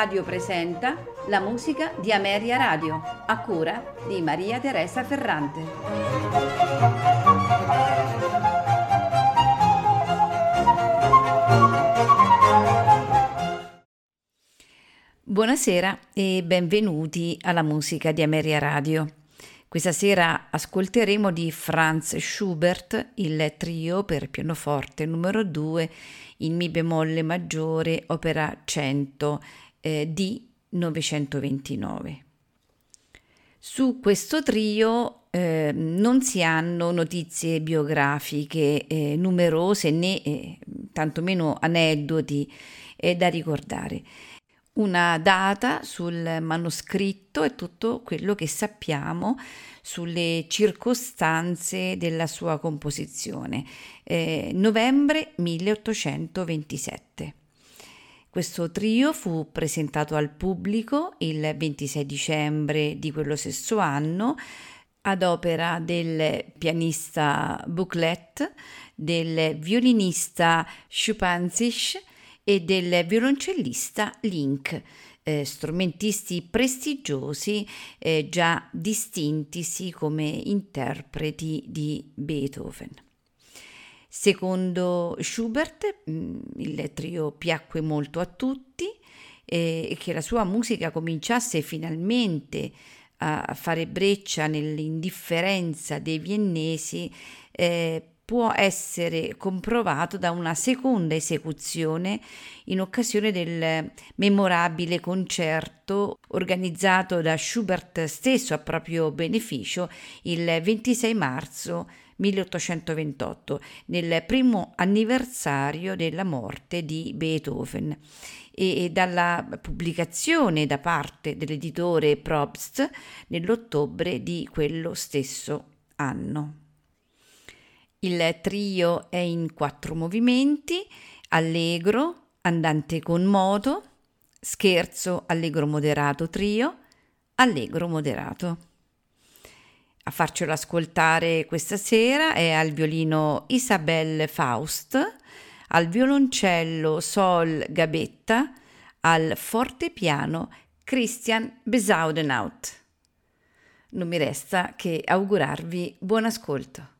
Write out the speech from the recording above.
Radio presenta la musica di Ameria Radio, a cura di Maria Teresa Ferrante. Buonasera e benvenuti alla musica di Ameria Radio. Questa sera ascolteremo di Franz Schubert il trio per pianoforte numero 2 in Mi bemolle maggiore, opera 100 eh, di 929. Su questo trio eh, non si hanno notizie biografiche eh, numerose né eh, tantomeno aneddoti eh, da ricordare. Una data sul manoscritto è tutto quello che sappiamo sulle circostanze della sua composizione. Eh, novembre 1827. Questo trio fu presentato al pubblico il 26 dicembre di quello stesso anno ad opera del pianista Bouclet, del violinista Schupanzich e del violoncellista Link eh, strumentisti prestigiosi eh, già distintisi come interpreti di Beethoven. Secondo Schubert mm, il trio piacque molto a tutti eh, e che la sua musica cominciasse finalmente a fare breccia nell'indifferenza dei viennesi eh, può essere comprovato da una seconda esecuzione in occasione del memorabile concerto organizzato da Schubert stesso a proprio beneficio il 26 marzo 1828, nel primo anniversario della morte di Beethoven e dalla pubblicazione da parte dell'editore Probst nell'ottobre di quello stesso anno. Il trio è in quattro movimenti, allegro, andante con moto, scherzo, allegro moderato trio, allegro moderato. A farcelo ascoltare questa sera è al violino Isabelle Faust, al violoncello Sol Gabetta, al fortepiano Christian Besaudenhout. Non mi resta che augurarvi buon ascolto.